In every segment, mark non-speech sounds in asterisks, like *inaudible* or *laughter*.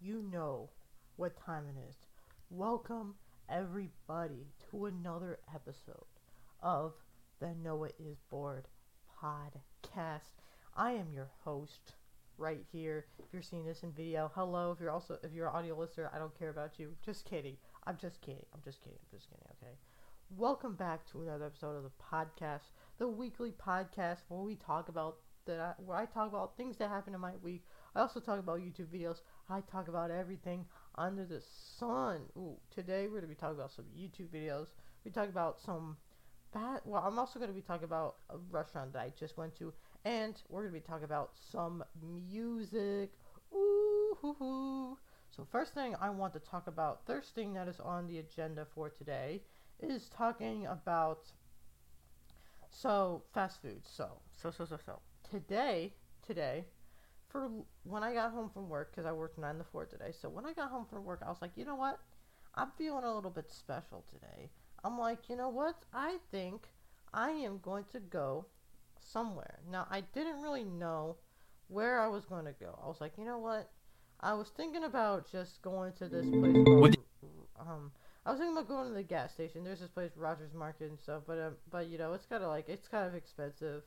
you know what time it is. Welcome, everybody, to another episode of the Noah is Bored podcast. I am your host right here. If you're seeing this in video, hello. If you're also if you're an audio listener, I don't care about you. Just kidding. I'm just kidding. I'm just kidding. I'm just kidding. Okay. Welcome back to another episode of the podcast, the weekly podcast where we talk about that where I talk about things that happen in my week. I also talk about YouTube videos. I talk about everything under the sun. Ooh, today we're gonna be talking about some YouTube videos. We talk about some bad. Well, I'm also gonna be talking about a restaurant that I just went to, and we're gonna be talking about some music. Ooh, hoo, hoo. So first thing I want to talk about, first thing that is on the agenda for today is talking about so fast food. So so so so so today today for when I got home from work because I worked nine to four today. So when I got home from work, I was like, you know what? I'm feeling a little bit special today. I'm like, you know what? I think I am going to go somewhere. Now I didn't really know where I was going to go. I was like, you know what? I was thinking about just going to this place called um I was thinking about going to the gas station. There's this place, Rogers Market and stuff, but um, but you know, it's kind of like it's kind of expensive.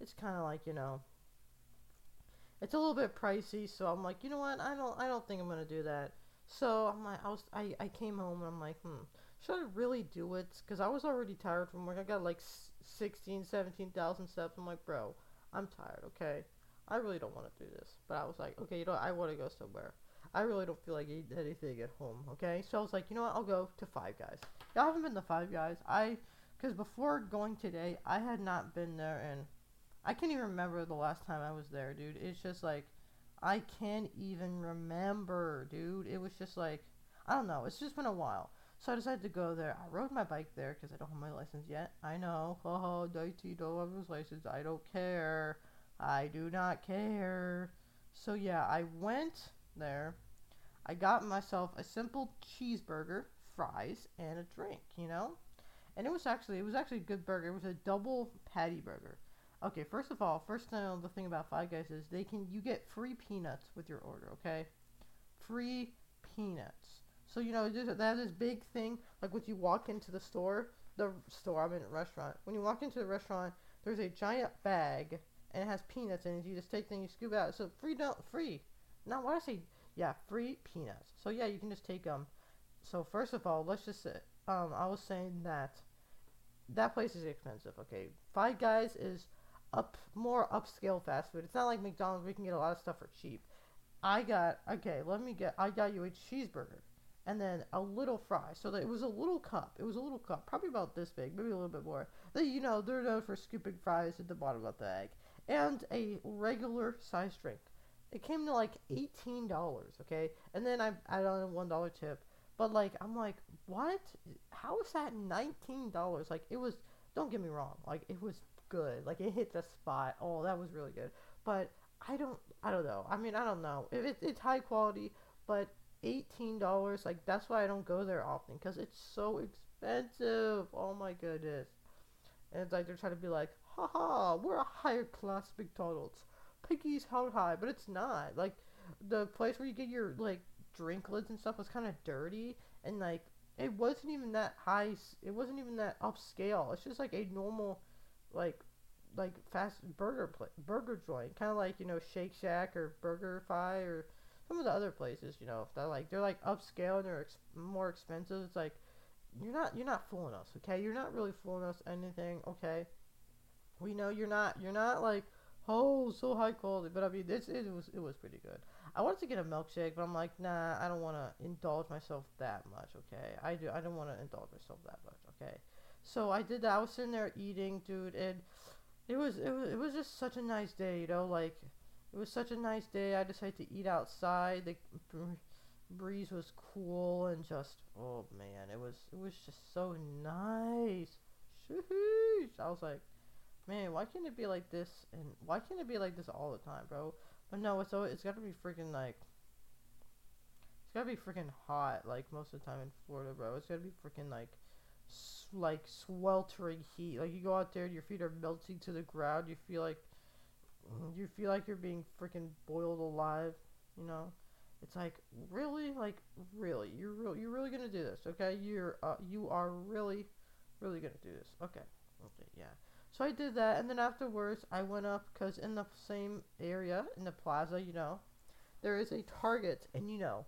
It's kind of like you know, it's a little bit pricey. So I'm like, you know what? I don't I don't think I'm gonna do that. So I'm like, I was I I came home and I'm like, hmm, should I really do it? Because I was already tired from work. I got like 16, 17,000 steps. I'm like, bro, I'm tired. Okay, I really don't want to do this. But I was like, okay, you know, I want to go somewhere. I really don't feel like eating anything at home, okay? So I was like, you know what, I'll go to Five Guys. Y'all haven't been to Five Guys. I, because before going today, I had not been there, and I can't even remember the last time I was there, dude. It's just like, I can't even remember, dude. It was just like, I don't know. It's just been a while. So I decided to go there. I rode my bike there because I don't have my license yet. I know. Oh, Daity don't have his license. I don't care. I do not care. So yeah, I went there. I got myself a simple cheeseburger, fries, and a drink, you know? And it was actually it was actually a good burger. It was a double patty burger. Okay, first of all, first the thing about Five Guys is they can you get free peanuts with your order, okay? Free peanuts. So you know, there's that this big thing like when you walk into the store, the store, I mean restaurant. When you walk into the restaurant, there's a giant bag and it has peanuts in it. You just take them, you scoop it out. So free don't free. Now what I say yeah, free peanuts. So yeah, you can just take them. So first of all, let's just say, um, I was saying that that place is expensive. Okay, Five Guys is up more upscale fast food. It's not like McDonald's. We can get a lot of stuff for cheap. I got okay. Let me get. I got you a cheeseburger and then a little fry. So that it was a little cup. It was a little cup, probably about this big, maybe a little bit more. They, you know, they're known for scooping fries at the bottom of the egg, and a regular size drink. It came to like eighteen dollars, okay, and then I added on a one dollar tip. But like, I'm like, what? How is that nineteen dollars? Like, it was. Don't get me wrong. Like, it was good. Like, it hit the spot. Oh, that was really good. But I don't. I don't know. I mean, I don't know. It, it, it's high quality, but eighteen dollars. Like, that's why I don't go there often because it's so expensive. Oh my goodness. And it's like they're trying to be like, haha, we're a higher class McDonald's. Piggy's held high, but it's not. Like the place where you get your like drink lids and stuff was kind of dirty, and like it wasn't even that high. It wasn't even that upscale. It's just like a normal, like like fast burger pla- burger joint, kind of like you know Shake Shack or Burger BurgerFi or some of the other places. You know, if they're like they're like upscale and they're ex- more expensive. It's like you're not you're not fooling us, okay? You're not really fooling us anything, okay? We know you're not you're not like oh so high quality, but I mean this it was it was pretty good. I wanted to get a milkshake, but I'm like nah, I don't want to indulge myself that much, okay? I do I don't want to indulge myself that much, okay? So I did that. I was sitting there eating, dude, and it was it was it was just such a nice day, you know, like it was such a nice day. I decided to eat outside. The breeze was cool and just oh man, it was it was just so nice. Sheesh. I was like, man, why can't it be like this? And why can't it be like this all the time, bro? But no, it's always, it's got to be freaking like it's got to be freaking hot like most of the time in Florida, bro. It's got to be freaking like like sweltering heat. Like you go out there and your feet are melting to the ground. You feel like you feel like you're being freaking boiled alive, you know? It's like really, like really, you're real, you're really gonna do this, okay? You're uh, you are really, really gonna do this, okay? Okay, yeah. So I did that, and then afterwards I went up because in the same area in the plaza, you know, there is a Target, and you know,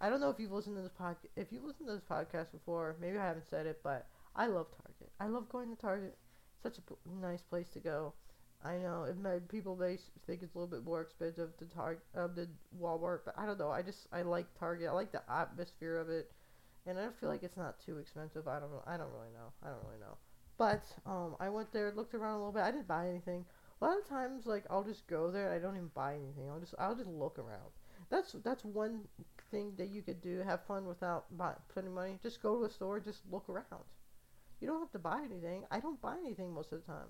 I don't know if you've listened to this podcast. If you've listened to this podcast before, maybe I haven't said it, but I love Target. I love going to Target. Such a p- nice place to go. I know might people may think it's a little bit more expensive to Target um, than Walmart, but I don't know. I just I like Target. I like the atmosphere of it, and I feel like it's not too expensive. I don't. I don't really know. I don't really know. But um, I went there, looked around a little bit. I didn't buy anything. A lot of times, like I'll just go there. And I don't even buy anything. I'll just I'll just look around. That's that's one thing that you could do. Have fun without buy, putting money. Just go to a store. Just look around. You don't have to buy anything. I don't buy anything most of the time.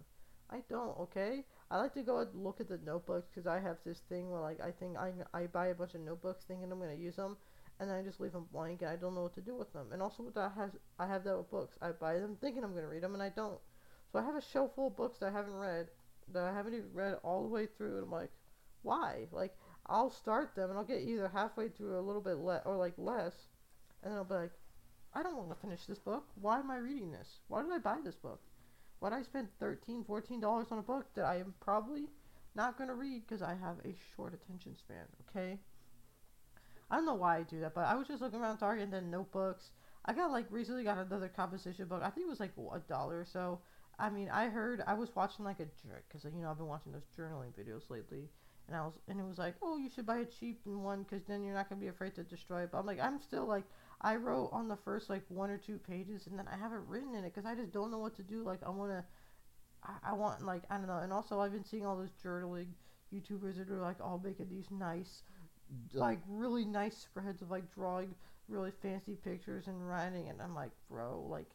I don't, okay? I like to go and look at the notebooks because I have this thing where, like, I think I, I buy a bunch of notebooks thinking I'm going to use them, and I just leave them blank and I don't know what to do with them. And also, with that has I have that with books. I buy them thinking I'm going to read them, and I don't. So I have a shelf full of books that I haven't read, that I haven't even read all the way through, and I'm like, why? Like, I'll start them, and I'll get either halfway through a little bit less or, like, less, and then I'll be like, I don't want to finish this book. Why am I reading this? Why did I buy this book? Why did I spend $13, $14 on a book that I am probably not going to read because I have a short attention span, okay? I don't know why I do that, but I was just looking around Target and then notebooks. I got like recently got another composition book. I think it was like a dollar or so. I mean, I heard I was watching like a jerk because you know I've been watching those journaling videos lately, and I was and it was like, oh, you should buy a cheap one because then you're not gonna be afraid to destroy it. But I'm like, I'm still like, I wrote on the first like one or two pages, and then I haven't written in it because I just don't know what to do. Like I wanna, I, I want like I don't know. And also I've been seeing all those journaling YouTubers that are like all making these nice, like really nice spreads of like drawing really fancy pictures and writing, and I'm like, bro, like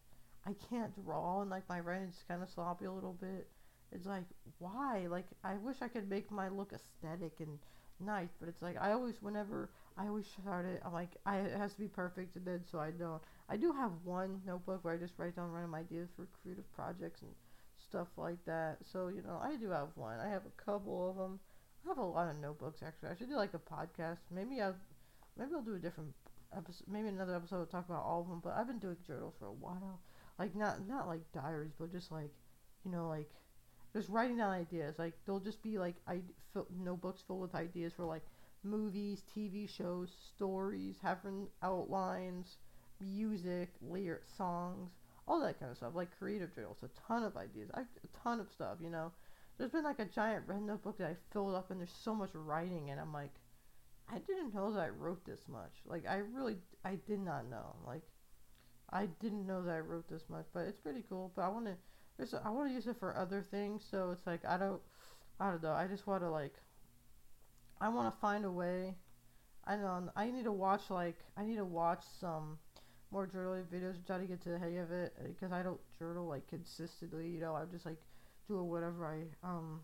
I can't draw, and like my writing's kind of sloppy a little bit. It's like why? Like I wish I could make my look aesthetic and nice, but it's like I always whenever I always start it, I'm like I it has to be perfect, and then so I don't. I do have one notebook where I just write down random ideas for creative projects and stuff like that. So you know I do have one. I have a couple of them. I have a lot of notebooks actually. I should do like a podcast. Maybe I'll maybe I'll do a different episode. Maybe another episode will talk about all of them. But I've been doing journals for a while. Like not not like diaries, but just like you know like just writing down ideas. Like they'll just be like I notebooks filled with ideas for like movies, TV shows, stories, having outlines, music, lyric songs, all that kind of stuff. Like creative journals, a ton of ideas, I, a ton of stuff. You know, there's been like a giant red notebook that I filled up, and there's so much writing, and I'm like, I didn't know that I wrote this much. Like I really, I did not know. Like I didn't know that I wrote this much, but it's pretty cool. But I want to there's I want to use it for other things, so it's like I don't I don't know. I just want to like I want to find a way. I don't. I need to watch like I need to watch some more journaling videos to try to get to the hang of it because I don't journal like consistently. You know, I'm just like doing whatever I um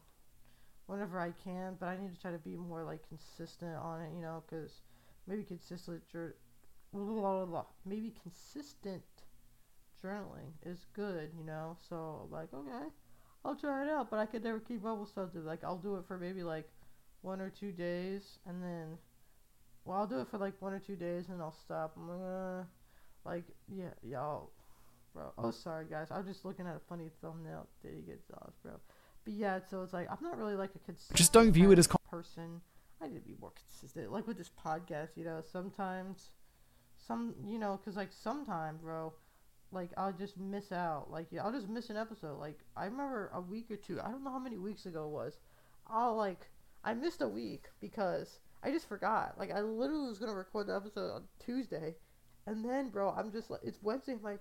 whenever I can, but I need to try to be more like consistent on it. You know, because maybe consistent jour- maybe consistent journaling is good, you know. So like, okay, I'll try it out, but I could never keep up with something. Like I'll do it for maybe like one or two days, and then, well, I'll do it for like one or two days, and I'll stop. I'm gonna, uh, like, yeah, y'all, bro. Oh, sorry guys, I was just looking at a funny thumbnail. Did he get lost, bro? But yeah, so it's like I'm not really like a consistent. Just don't view it as person. I need to be more consistent. Like with this podcast, you know, sometimes, some, you know, cause like sometimes, bro like I'll just miss out. Like yeah, I'll just miss an episode. Like I remember a week or two. I don't know how many weeks ago it was. I'll like I missed a week because I just forgot. Like I literally was gonna record the episode on Tuesday, and then bro, I'm just like it's Wednesday. I'm like,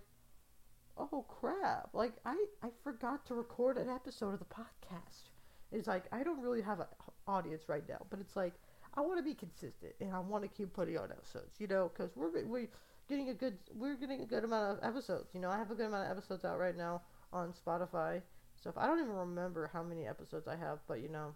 oh crap! Like I I forgot to record an episode of the podcast. It's like I don't really have an audience right now, but it's like I want to be consistent and I want to keep putting on episodes. You know, because we're we're getting a good we're getting a good amount of episodes. You know, I have a good amount of episodes out right now on Spotify stuff. I don't even remember how many episodes I have, but you know,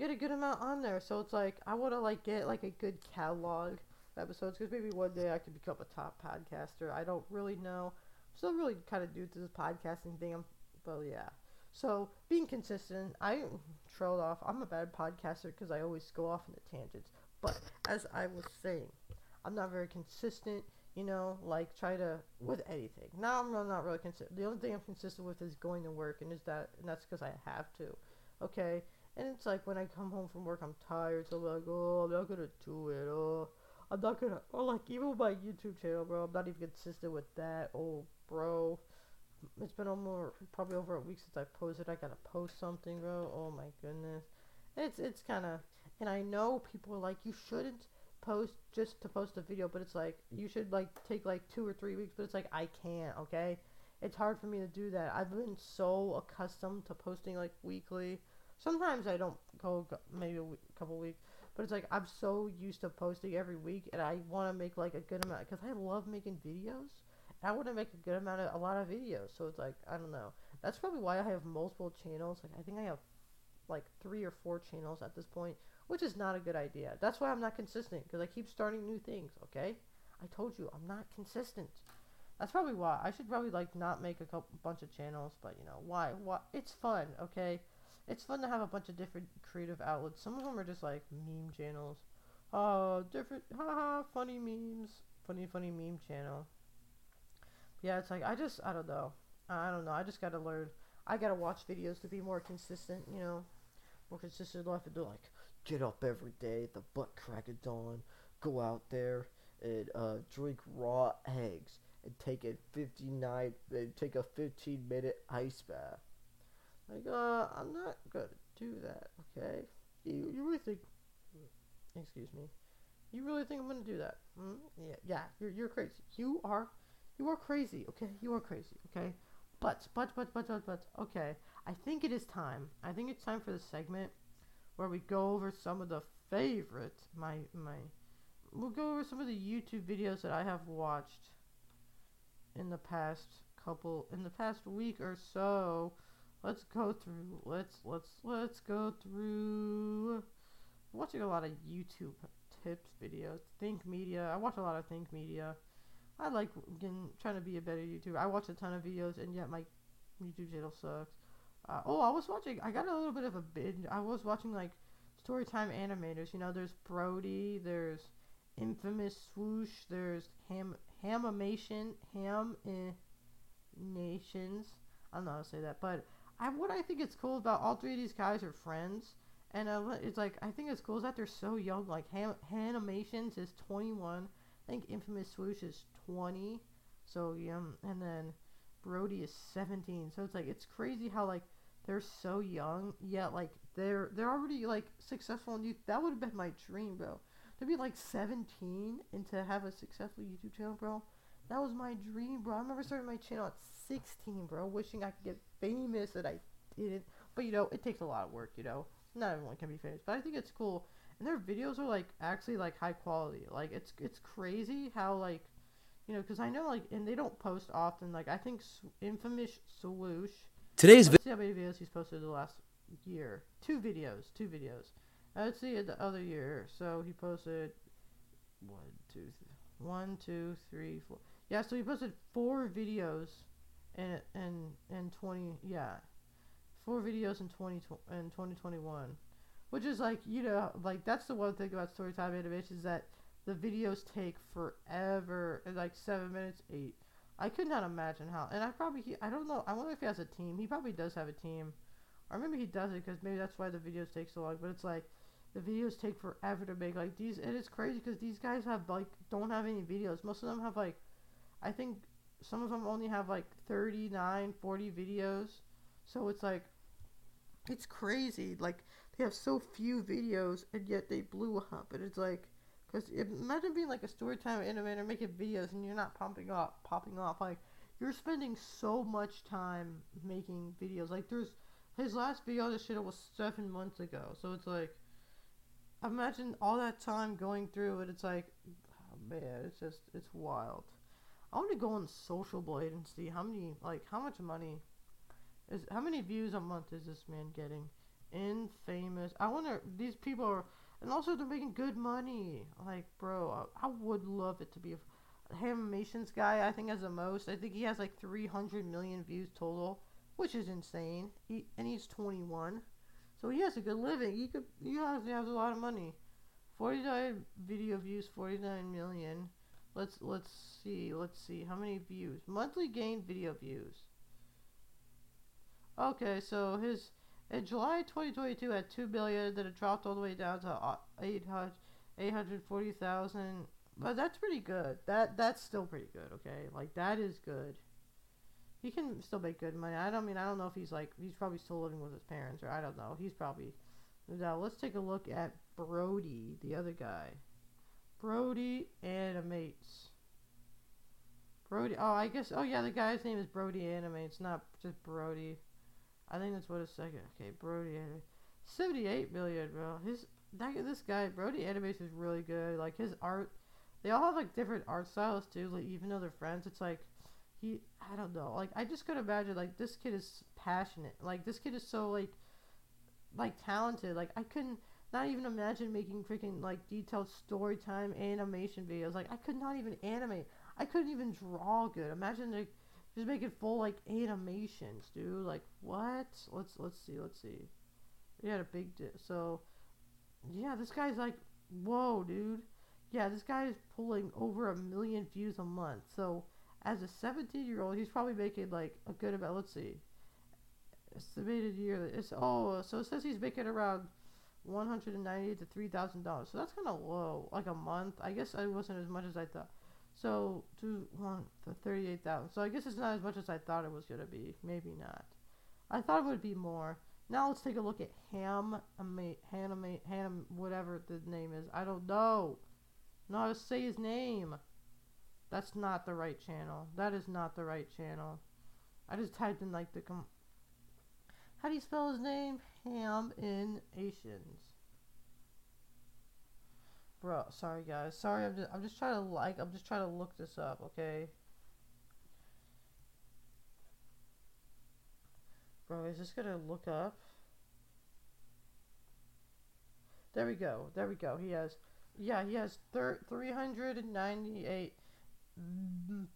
get a good amount on there. So it's like I want to like get like a good catalog of episodes because maybe one day I could become a top podcaster. I don't really know. I'm still really kind of new to this podcasting thing. I'm, but yeah. So being consistent, I trailed off. I'm a bad podcaster because I always go off into tangents. But as I was saying, I'm not very consistent. You know, like try to with anything. Now I'm not really consistent. The only thing I'm consistent with is going to work, and is that, and that's because I have to. Okay, and it's like when I come home from work, I'm tired, so I'm like, oh, I'm not gonna do it. Oh, I'm not gonna. Or like even with my YouTube channel, bro, I'm not even consistent with that. Oh, bro, it's been almost probably over a week since I posted. I gotta post something, bro. Oh my goodness, it's it's kind of. And I know people are like, you shouldn't post just to post a video, but it's like you should like take like two or three weeks. But it's like I can't. Okay, it's hard for me to do that. I've been so accustomed to posting like weekly. Sometimes I don't go maybe a week, couple weeks, but it's like I'm so used to posting every week, and I want to make like a good amount because I love making videos. I want to make a good amount of a lot of videos, so it's like I don't know. That's probably why I have multiple channels. Like I think I have like three or four channels at this point which is not a good idea. That's why I'm not consistent because I keep starting new things. Okay, I told you I'm not consistent. That's probably why I should probably like not make a couple bunch of channels, but you know why? Why? It's fun. Okay, it's fun to have a bunch of different creative outlets. Some of them are just like meme channels. Oh, different, haha, funny memes, funny funny meme channel. Yeah, it's like I just I don't know. I don't know. I just gotta learn. I gotta watch videos to be more consistent. You know, more consistent life and do like get up every day at the butt crack of dawn, go out there and uh, drink raw eggs and take a 59 and take a 15 minute ice bath. Like, uh, I'm not gonna do that, okay? You, you really think, excuse me, you really think I'm gonna do that? Mm? Yeah, yeah, you're, you're crazy. You are, you are crazy, okay? You are crazy, okay? But, but, but, but, but, but, okay. I think it is time. I think it's time for the segment where we go over some of the favorites. My my, we'll go over some of the YouTube videos that I have watched in the past couple in the past week or so. Let's go through. Let's let's let's go through. I'm watching a lot of YouTube tips videos. Think Media. I watch a lot of Think Media. I like getting, trying to be a better YouTuber. I watch a ton of videos, and yet my YouTube channel sucks. Uh, oh, I was watching. I got a little bit of a binge. I was watching like Storytime animators. You know, there's Brody. There's Infamous Swoosh. There's Ham Hamimation Ham eh, Nations. I don't know how to say that, but I what I think is cool about all three of these guys are friends, and uh, it's like I think it's cool is that they're so young. Like Ham Hanimations is 21. I think Infamous Swoosh is 20. So yeah, and then Brody is 17. So it's like it's crazy how like they're so young, yet like they're they're already like successful and you that would have been my dream, bro. To be like 17 and to have a successful YouTube channel, bro. That was my dream, bro. I remember starting my channel at 16, bro, wishing I could get famous and I didn't. But you know, it takes a lot of work, you know. Not everyone can be famous, but I think it's cool. And their videos are like actually like high quality. Like it's it's crazy how like you know, because I know like, and they don't post often. Like I think Infamous Swoosh Today's Let's see how many videos he's posted the last year. Two videos. Two videos. Uh, let's see the other year. So he posted one, two, th- one, two, three, four. Yeah, so he posted four videos in in in twenty. Yeah, four videos in twenty in twenty twenty one, which is like you know like that's the one thing about Storytime Animation is that the videos take forever. Like seven minutes, eight I could not imagine how. And I probably, he, I don't know. I wonder if he has a team. He probably does have a team, or maybe he doesn't because maybe that's why the videos take so long. But it's like the videos take forever to make. Like these, and it's crazy because these guys have like don't have any videos. Most of them have like, I think some of them only have like 39, 40 videos. So it's like, it's crazy. Like they have so few videos and yet they blew up. And it's like because imagine being like a storytime animator making videos and you're not pumping up, popping off. Like you're spending so much time making videos. Like there's his last video this shit was seven months ago. So it's like imagine all that time going through it. It's like oh man, it's just it's wild. I want to go on Social Blade and see how many like how much money is how many views a month is this man getting? Infamous. I wonder these people are and also they're making good money. Like, bro, I, I would love it to be a Hamimations guy. I think has the most. I think he has like 300 million views total, which is insane. He and he's 21, so he has a good living. He could he he has a lot of money. 49 video views, 49 million. Let's let's see. Let's see how many views. Monthly gained video views. Okay, so his in July 2022 at 2 billion, then it dropped all the way down to uh, 800 840,000. But that's pretty good. That that's still pretty good, okay? Like that is good. He can still make good money. I don't mean I don't know if he's like he's probably still living with his parents or I don't know. He's probably now let's take a look at Brody, the other guy. Brody Animates. Brody. Oh, I guess. Oh yeah, the guy's name is Brody Animates, not just Brody. I think that's what it's second. Okay, Brody Animates. Seventy-eight million, bro. His that this guy Brody Animates is really good. Like his art, they all have like different art styles too. Like even though they're friends, it's like he. I don't know. Like I just could imagine like this kid is passionate. Like this kid is so like like talented. Like I couldn't not even imagine making freaking like detailed story time animation videos. Like I could not even animate. I couldn't even draw good. Imagine like just making full like animations, dude. Like what? Let's let's see. Let's see. He had a big di- so yeah. This guy's like whoa, dude. Yeah, this guy is pulling over a million views a month. So as a 17 year old, he's probably making like a good amount. Let's see. Estimated year. It's oh, so it says he's making around one hundred and ninety to three thousand dollars. So that's kind of low, like a month. I guess it wasn't as much as I thought. So to one to thirty eight thousand. So I guess it's not as much as I thought it was gonna be. Maybe not. I thought it would be more. Now let's take a look at Ham, Ham, Ham, whatever the name is. I don't know. How to say his name. That's not the right channel. That is not the right channel. I just typed in like the com- how do you spell his name? Ham in Asians. Bro, sorry guys. Sorry, I'm just I'm just trying to like I'm just trying to look this up, okay? Bro, is this gonna look up? There we go. There we go. He has, yeah, he has thir- 398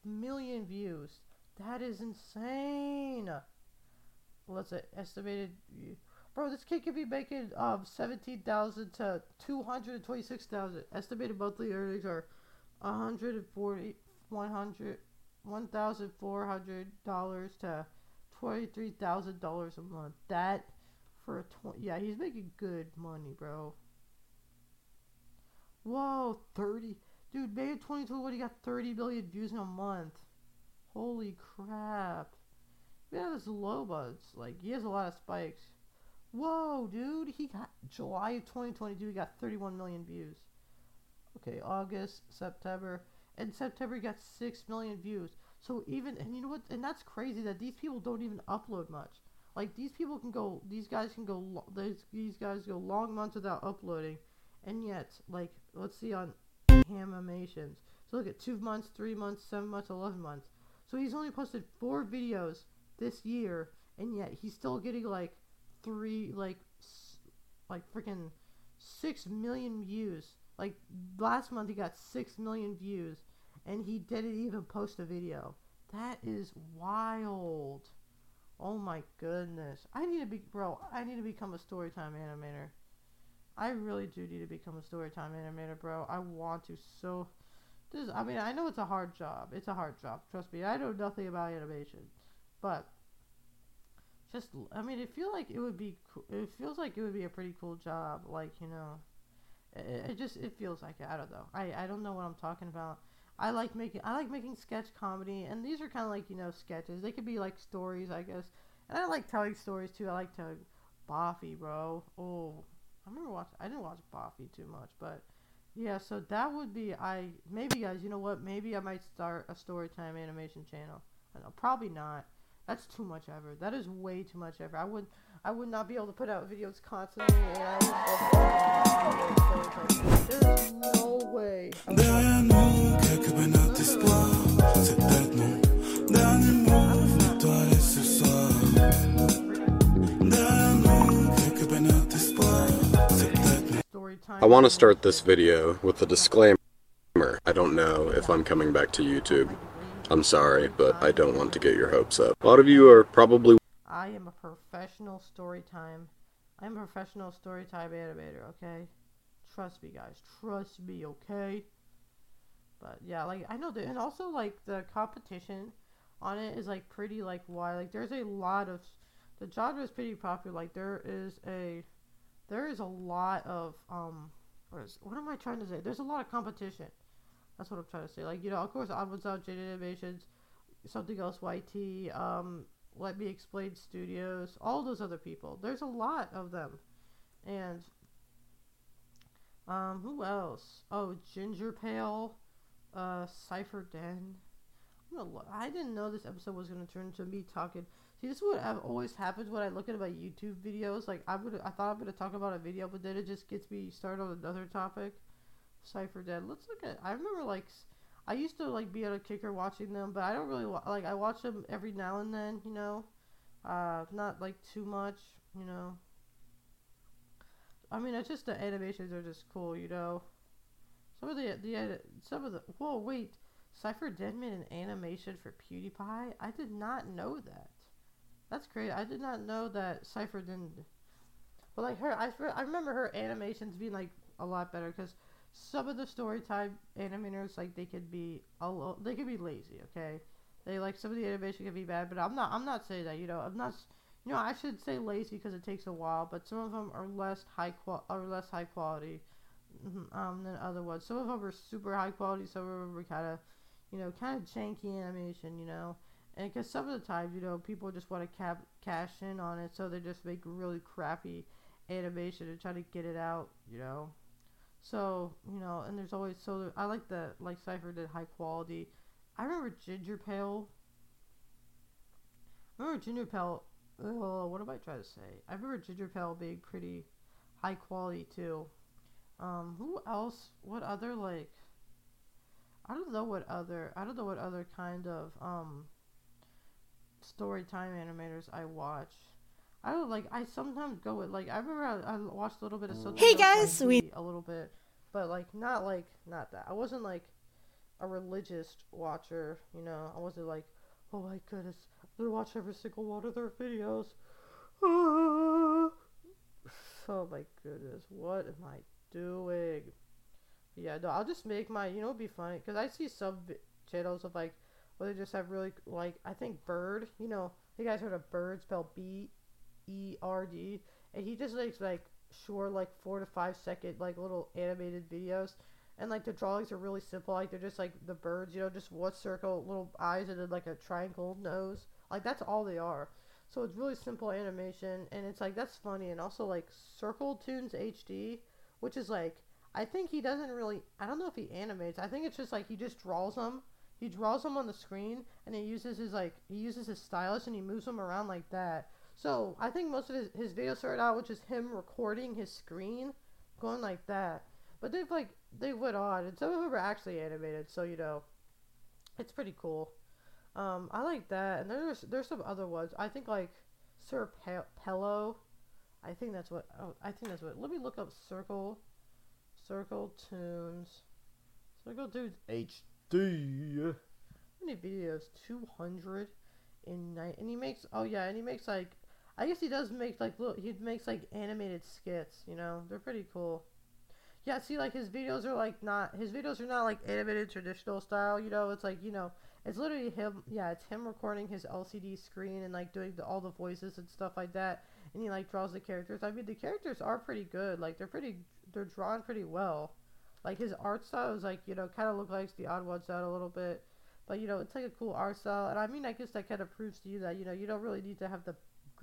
million views. That is insane let's say estimated bro this kid could be making um 17,000 to 226,000 estimated monthly earnings are 140 100 $1,400 to $23,000 a month that for a 20 yeah he's making good money bro whoa 30 dude May of 2021 he got 30 million views in a month holy crap yeah, this low buds. Like he has a lot of spikes. Whoa, dude! He got July of 2022. He got 31 million views. Okay, August, September, and September he got six million views. So even and you know what? And that's crazy that these people don't even upload much. Like these people can go. These guys can go. These these guys go long months without uploading, and yet like let's see on animations. So look at two months, three months, seven months, eleven months. So he's only posted four videos this year, and yet he's still getting like three, like, like freaking six million views. Like last month, he got six million views, and he didn't even post a video. That is wild. Oh my goodness. I need to be, bro, I need to become a storytime animator. I really do need to become a storytime animator, bro. I want to so. This, I mean, I know it's a hard job. It's a hard job. Trust me. I know nothing about animation. But just I mean, it feel like it would be. It feels like it would be a pretty cool job. Like you know, it, it just it feels like it. I don't know. I I don't know what I'm talking about. I like making I like making sketch comedy, and these are kind of like you know sketches. They could be like stories, I guess. And I like telling stories too. I like telling Boffy, bro. Oh, I remember watching. I didn't watch Boffy too much, but yeah. So that would be I. Maybe guys, you know what? Maybe I might start a storytime animation channel. I know, probably not. That's too much ever. That is way too much ever. I would I would not be able to put out videos constantly and There's no way. I want to start this video with a disclaimer. I don't know if I'm coming back to YouTube. I'm sorry, but I don't want to get your hopes up. A lot of you are probably. I am a professional storytime. I'm a professional storytime animator, okay? Trust me, guys. Trust me, okay? But yeah, like I know that, and also like the competition on it is like pretty like wide. Like there's a lot of the genre is pretty popular. Like there is a there is a lot of um what, is, what am I trying to say? There's a lot of competition. That's what I'm trying to say. Like you know, of course, Odd Ones Out, Jaiden Animations, something else, YT, um, Let Me Explain Studios, all those other people. There's a lot of them, and um, who else? Oh, Ginger Pale, uh, CypherDen. I didn't know this episode was gonna turn into me talking. See, this is what always happens when I look at my YouTube videos. Like I'm gonna, I thought I'm gonna talk about a video, but then it just gets me started on another topic. CypherDen. Let's look at. I remember like, I used to like be at a kicker watching them, but I don't really wa- like. I watch them every now and then, you know, uh, not like too much, you know. I mean, it's just the animations are just cool, you know. Some of the the some of the whoa wait, Cipher Dead made an animation for PewDiePie. I did not know that. That's great. I did not know that CypherDen. But like her, I I remember her animations being like a lot better because some of the story time animators like they could be a little, they could be lazy. Okay, they like some of the animation can be bad, but I'm not I'm not saying that. You know, I'm not. You know, I should say lazy because it takes a while, but some of them are less high qual are less high quality mm-hmm, um, than other ones. Some of them are super high quality. Some of them are kind of, you know, kind of janky animation. You know, and because some of the times, you know, people just want to cap- cash in on it, so they just make really crappy animation and try to get it out. You know. So you know, and there's always so I like the like CypherDen high quality. I remember Ginger Pale. I remember Ginger Pale. What am I trying to say? I remember Ginger Pale being pretty high quality too. Um, who else? What other like? I don't know what other. I don't know what other kind of um. Story time animators I watch. I don't like. I sometimes go with like. I remember I, I watched a little bit of something. Hey guys, we a little bit, but like not like not that. I wasn't like a religious watcher. You know, I wasn't like, oh my goodness, I'm gonna watch every single one of their videos. *sighs* oh my goodness, what am I doing? Yeah, no, I'll just make my. You know, it'd be funny because I see some channels of like where they just have really like I think Bird. You know, you guys heard of Bird spelled B E R D, and he just makes like short, like four to five second, like little animated videos, and like the drawings are really simple. Like they're just like the birds, you know, just one circle, little eyes, and then like a triangle nose. Like that's all they are. So it's really simple animation, and it's like that's funny, and also like Circle Toons HD, which is like I think he doesn't really. I don't know if he animates. I think it's just like he just draws them. He draws them on the screen, and he uses his like he uses his stylus, and he moves them around like that so I think most of his, his videos started out with just him recording his screen, going like that. But they've like they went on, and some of them are actually animated. So you know, it's pretty cool. Um, I like that, and there's there's some other ones. I think like Sir Pe- Pello. I think that's what. Oh, I think that's what. Let me look up Circle, Circle Toons, Circle Toons HD. How many videos? Two hundred in night, and he makes. Oh yeah, and he makes like I guess he does make like look he makes like animated skits, you know. They're pretty cool. Yeah, see like his videos are like not his videos are not like animated traditional style, you know. It's like, you know, it's literally him yeah, it's him recording his LCD screen and like doing the, all the voices and stuff like that. And he like draws the characters. I mean, the characters are pretty good. Like they're pretty they're drawn pretty well. Like his art style is like, you know, kind of look like the odd ones out a little bit. But you know, it's like a cool art style. And I mean, I guess that kind of proves to you that, you know, you don't really need to have the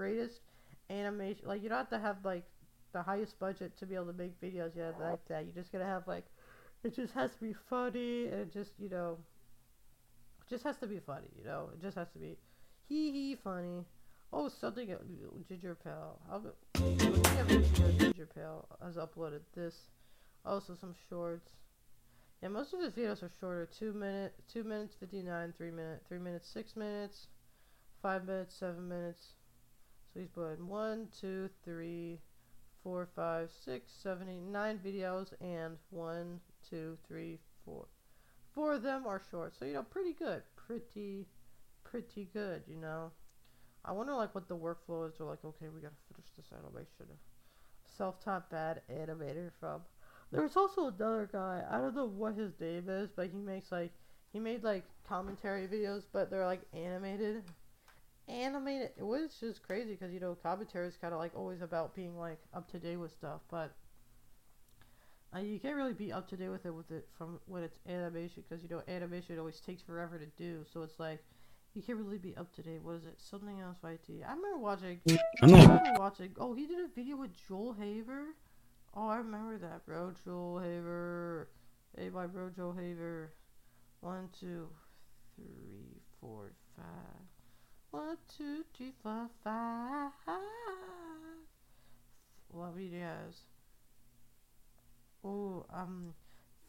greatest animation. Like you don't have to have like the highest budget to be able to make videos yet like that. You just gotta have like it just has to be funny and just you know it just has to be funny. You know it just has to be hee hee funny. Oh, something Ginger Pale. Ginger Pale has uploaded this. Also some shorts. Yeah, most of his videos are shorter. Two minute, two minutes fifty nine, three minute, three minutes, six minutes, five minutes, seven minutes. So he's put one, two, three, four, five, six, seven, eight, nine videos, and one, two, three, four. Four of them are short, so you know, pretty good, pretty, pretty good. You know, I wonder like what the workflow is. They're like, okay, we gotta finish this animation. Self-taught bad animator from There's also another guy. I don't know what his name is, but he makes like he made like commentary videos, but they're like animated. Animated, it was just crazy because you know commentary is kind of like always about being like up to date with stuff, but uh, you can't really be up to date with it with it from when it's animation because you know animation always takes forever to do. So it's like you can't really be up to date. What is it? Something else. I remember watching. I'm not. remember watching. Oh, he did a video with Joel Haver. Oh, I remember that, bro. Joel Haver. Hey, my bro, Joel Haver. One, two, three, four, five. One, two, three, four, five. What has? Oh, um,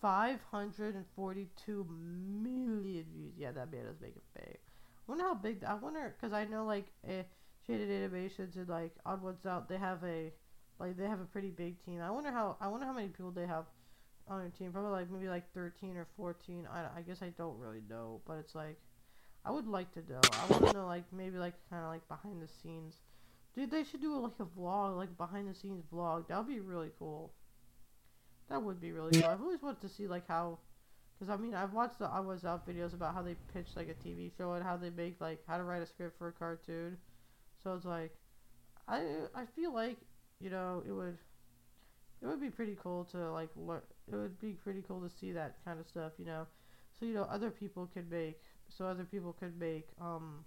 542 million views. Yeah, that man is making big. I wonder how big. I wonder, because I know, like, eh, Jaiden Animations and, like, Odd Ones Out, they have a, like, they have a pretty big team. I wonder how, I wonder how many people they have on their team. Probably, like, maybe, like, 13 or 14. I, I guess I don't really know, but it's, like, I would like to know. I want to know, like, maybe, like, kind of, like, behind the scenes. Dude, they should do, like, a vlog, like, behind the scenes vlog. That would be really cool. That would be really cool. I've always wanted to see, like, how... Because, I mean, I've watched the I Was Out uh, videos about how they pitch, like, a TV show and how they make, like, how to write a script for a cartoon. So it's like, I I feel like, you know, it would... It would be pretty cool to, like, learn... It would be pretty cool to see that kind of stuff, you know? So, you know, other people could make... So other people could make, um...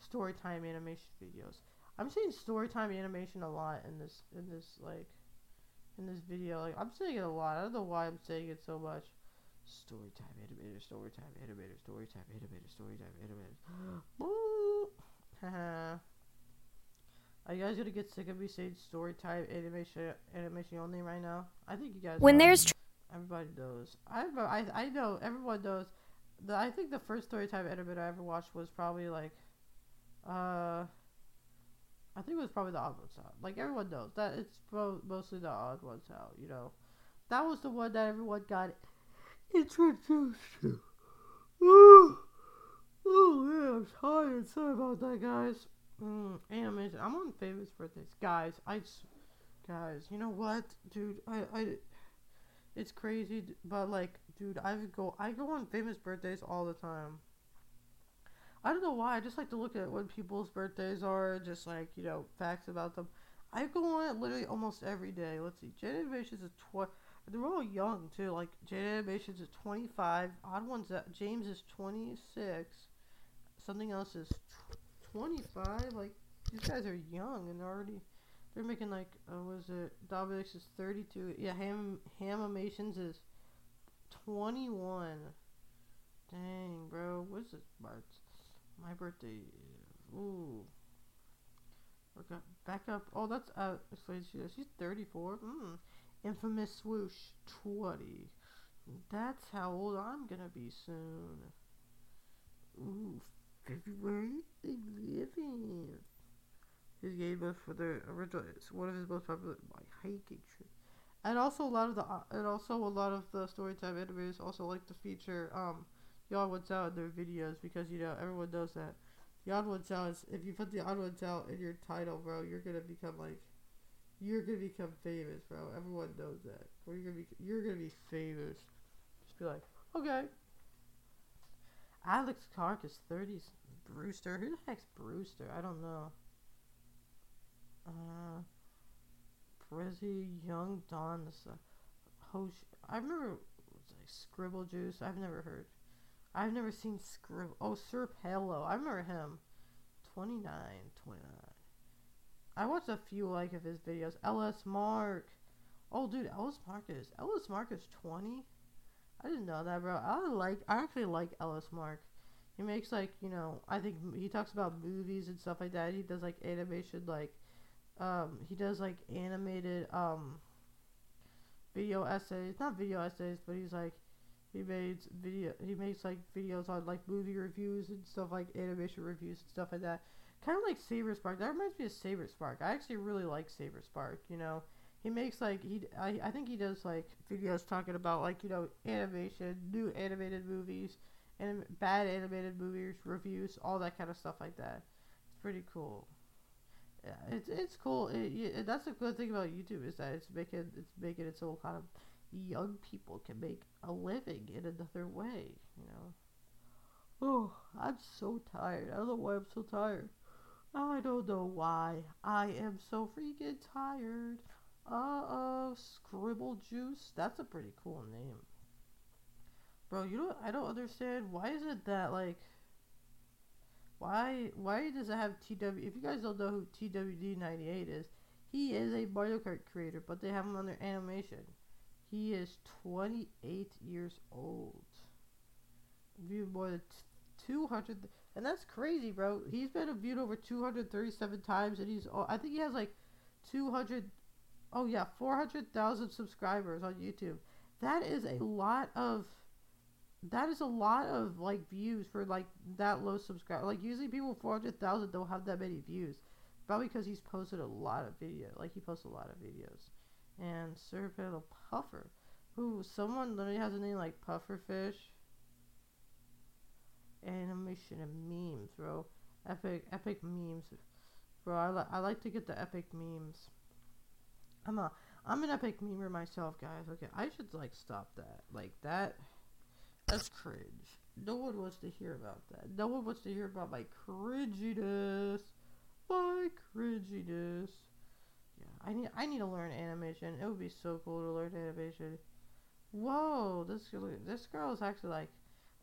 Storytime animation videos. I'm saying storytime animation a lot in this, in this, like... In this video, like I'm saying it a lot. I don't know why I'm saying it so much. Storytime animator, storytime animator, storytime animator, storytime animator. *gasps* Woo! Haha. *laughs* Are you guys gonna get sick of me saying storytime animation animation only right now? I think you guys. When are. there's tr- everybody knows. I I I know everyone knows. The I think the first storytime animator I ever watched was probably like, uh. I think it was probably the Odd Ones Out. Like everyone knows that it's mo- mostly the Odd Ones Out. You know, that was the one that everyone got introduced to. Oh, oh man, I'm tired. Sorry about that, guys. Mm. I'm on famous birthdays, guys. I, guys, you know what, dude? I, I, it's crazy, but like, dude, I go, I go on famous birthdays all the time. I don't know why. I just like to look at what people's birthdays are, just like you know, facts about them. I go on it literally almost every day. Let's see, Jaiden Animations is tw- They're all young too. Like Jaiden Animations is 25. Odd ones that James is 26. Something else is tw- 25. Like these guys are young and already they're making like uh, was it Domics is 32. Yeah, Ham Hamimations is 21. Dang, bro. What's this March. My birthday. Ooh. Look up, back up. Oh, that's uh. She's 34. Mm. Infamous swoosh 20. That's how old I'm gonna be soon. Ooh, February 11th. His game was for the original. It's one of his most popular. My hiking trip. And also a lot of the uh, and also a lot of the storytime animators also like to feature um odd ones out in their videos because you know everyone knows that the odd ones out is if you put the odd ones out in your title, bro, you're gonna become like you're gonna become famous, bro. Everyone knows that. Or you're gonna be you're gonna be famous. Just be like, okay. Alex Clark is 30s. Brewster, who the heck's Brewster? I don't know. Uh, Prezi Young Don, this uh, Hosh. I remember like Scribble Juice. I've never heard. I've never seen Scribble. Oh, Sir Hello. I remember him. 29, 29. I watched a few like of his videos. LS Mark. Oh, dude, LS Mark is LS Mark is 20. I didn't know that, bro. I like. I actually like LS Mark. He makes like you know. I think he talks about movies and stuff like that. He does like animation, like um, he does like animated um video essays. Not video essays, but he's like he makes video. He makes like videos on like movie reviews and stuff like animation reviews and stuff like that. Kind of like Saber Spark. That reminds me of Saber Spark. I actually really like Saber Spark. You know, he makes like he. I, I think he does like videos talking about like you know animation, new animated movies, and bad animated movies reviews, all that kind of stuff like that. It's pretty cool. It's it's cool. It, it, that's the good thing about YouTube is that it's making it's making its own kind of young people can make a living in another way, you know. Oh, I'm so tired. I don't know why I'm so tired. I don't know why. I am so freaking tired. Uh oh, Scribble Juice. That's a pretty cool name. Bro, you know I don't understand. Why is it that like why why does it have TW if you guys don't know who TWD98 is, he is a Mario Kart creator, but they have him under animation. He is 28 years old. Viewed more than 200 and that's crazy, bro. He's been viewed over 237 times and he's I think he has like 200 oh yeah, 400,000 subscribers on YouTube. That is a lot of that is a lot of like views for like that low subscriber. Like usually people 400,000 don't have that many views. Probably because he's posted a lot of video. Like he posts a lot of videos. And Battle Puffer, who someone literally has a name like Pufferfish. Animation and memes, bro. Epic, epic memes, bro. I, li- I like to get the epic memes. I'm a, I'm an epic memer myself, guys. Okay, I should like stop that. Like that that's cringe. No one wants to hear about that. No one wants to hear about my cringiness. My cringiness. Yeah, I need I need to learn animation. It would be so cool to learn animation. Whoa, this this girl is actually like,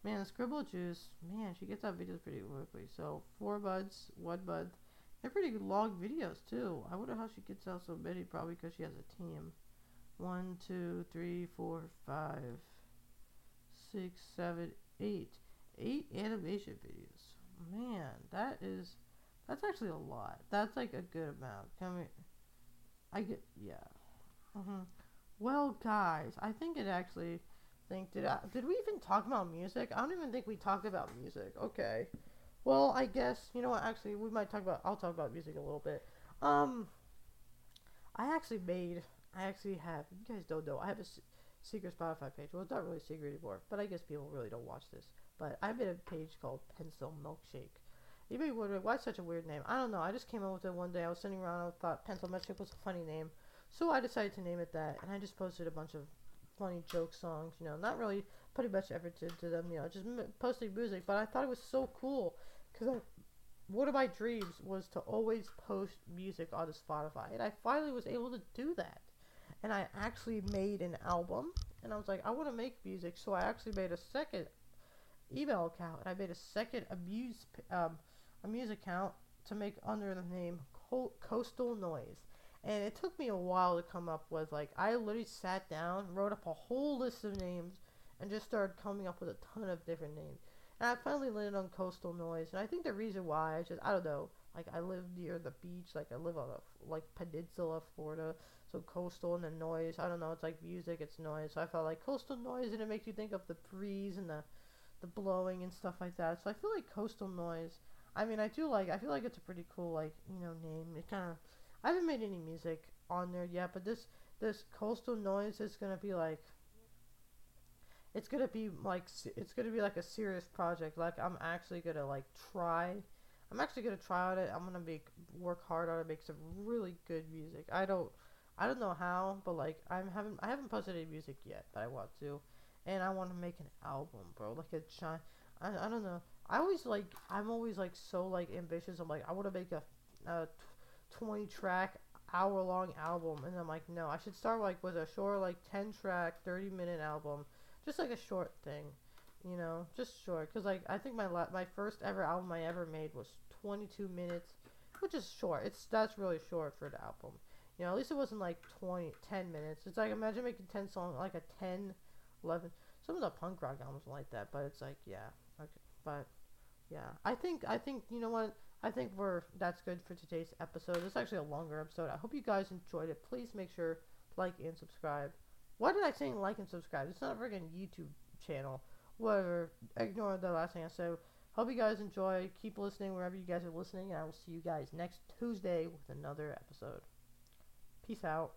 man, Scribble Juice, man, she gets out videos pretty quickly. So four months, one month. They're pretty long videos too. I wonder how she gets out so many. Probably because she has a team. One, two, three, four, five six, seven, eight. Eight animation videos. Man, that is that's actually a lot. That's like a good amount. Coming I get yeah. Mm-hmm. Well, guys, I think it actually think did I, did we even talk about music? I don't even think we talked about music. Okay. Well, I guess you know what. Actually, we might talk about. I'll talk about music a little bit. Um, I actually made. I actually have. You guys don't know. I have a secret Spotify page. Well, it's not really secret anymore, but I guess people really don't watch this. But I made a page called Pencil Milkshake. You may be wondering why such a weird name. I don't know. I just came up with it one day. I was sitting around. I thought Pencil Milkshake was a funny name, so I decided to name it that. And I just posted a bunch of funny joke songs. You know, not really putting much effort into them. You know, just m- posting music. But I thought it was so cool because one of my dreams was to always post music on Spotify, and I finally was able to do that and I actually made an album. And I was like, I want to make music, so I actually made a second email account, and I made a second amuse um, a music account to make under the name Co- Coastal Noise. And it took me a while to come up with like I literally sat down, wrote up a whole list of names, and just started coming up with a ton of different names. And I finally landed on Coastal Noise, and I think the reason why I just I don't know, like I live near the beach, like I live on a like peninsula, Florida, so coastal and the noise. I don't know. It's like music. It's noise. So I felt like coastal noise, and it makes you think of the breeze and the the blowing and stuff like that. So I feel like coastal noise. I mean, I do like. I feel like it's a pretty cool like you know name. It kind of. I haven't made any music on there yet, but this this coastal noise is gonna be like. It's gonna be like it's gonna be like a serious project. Like I'm actually gonna like try. I'm actually gonna try on it. I'm gonna make work hard on it, make some really good music. I don't. I don't know how, but like I'm haven't I haven't posted any music yet, but I want to, and I want to make an album, bro. Like a giant. I, I don't know. I always like I'm always like so like ambitious. I'm like I want to make a, a twenty track hour long album, and I'm like no, I should start like with a short like ten track thirty minute album, just like a short thing, you know, just short. Cause like I think my la- my first ever album I ever made was twenty two minutes, which is short. It's that's really short for the album. You know, at least it wasn't like 20, 10 minutes. It's like, imagine making 10 songs, like a 10, 11. Some of the punk rock albums like that, but it's like, yeah. Okay. But, yeah. I think, I think, you know what? I think we're, that's good for today's episode. It's actually a longer episode. I hope you guys enjoyed it. Please make sure like and subscribe. Why did I say like and subscribe? It's not a freaking YouTube channel. Whatever. Ignore the last thing I said. Hope you guys enjoy. Keep listening wherever you guys are listening, and I will see you guys next Tuesday with another episode. Peace out.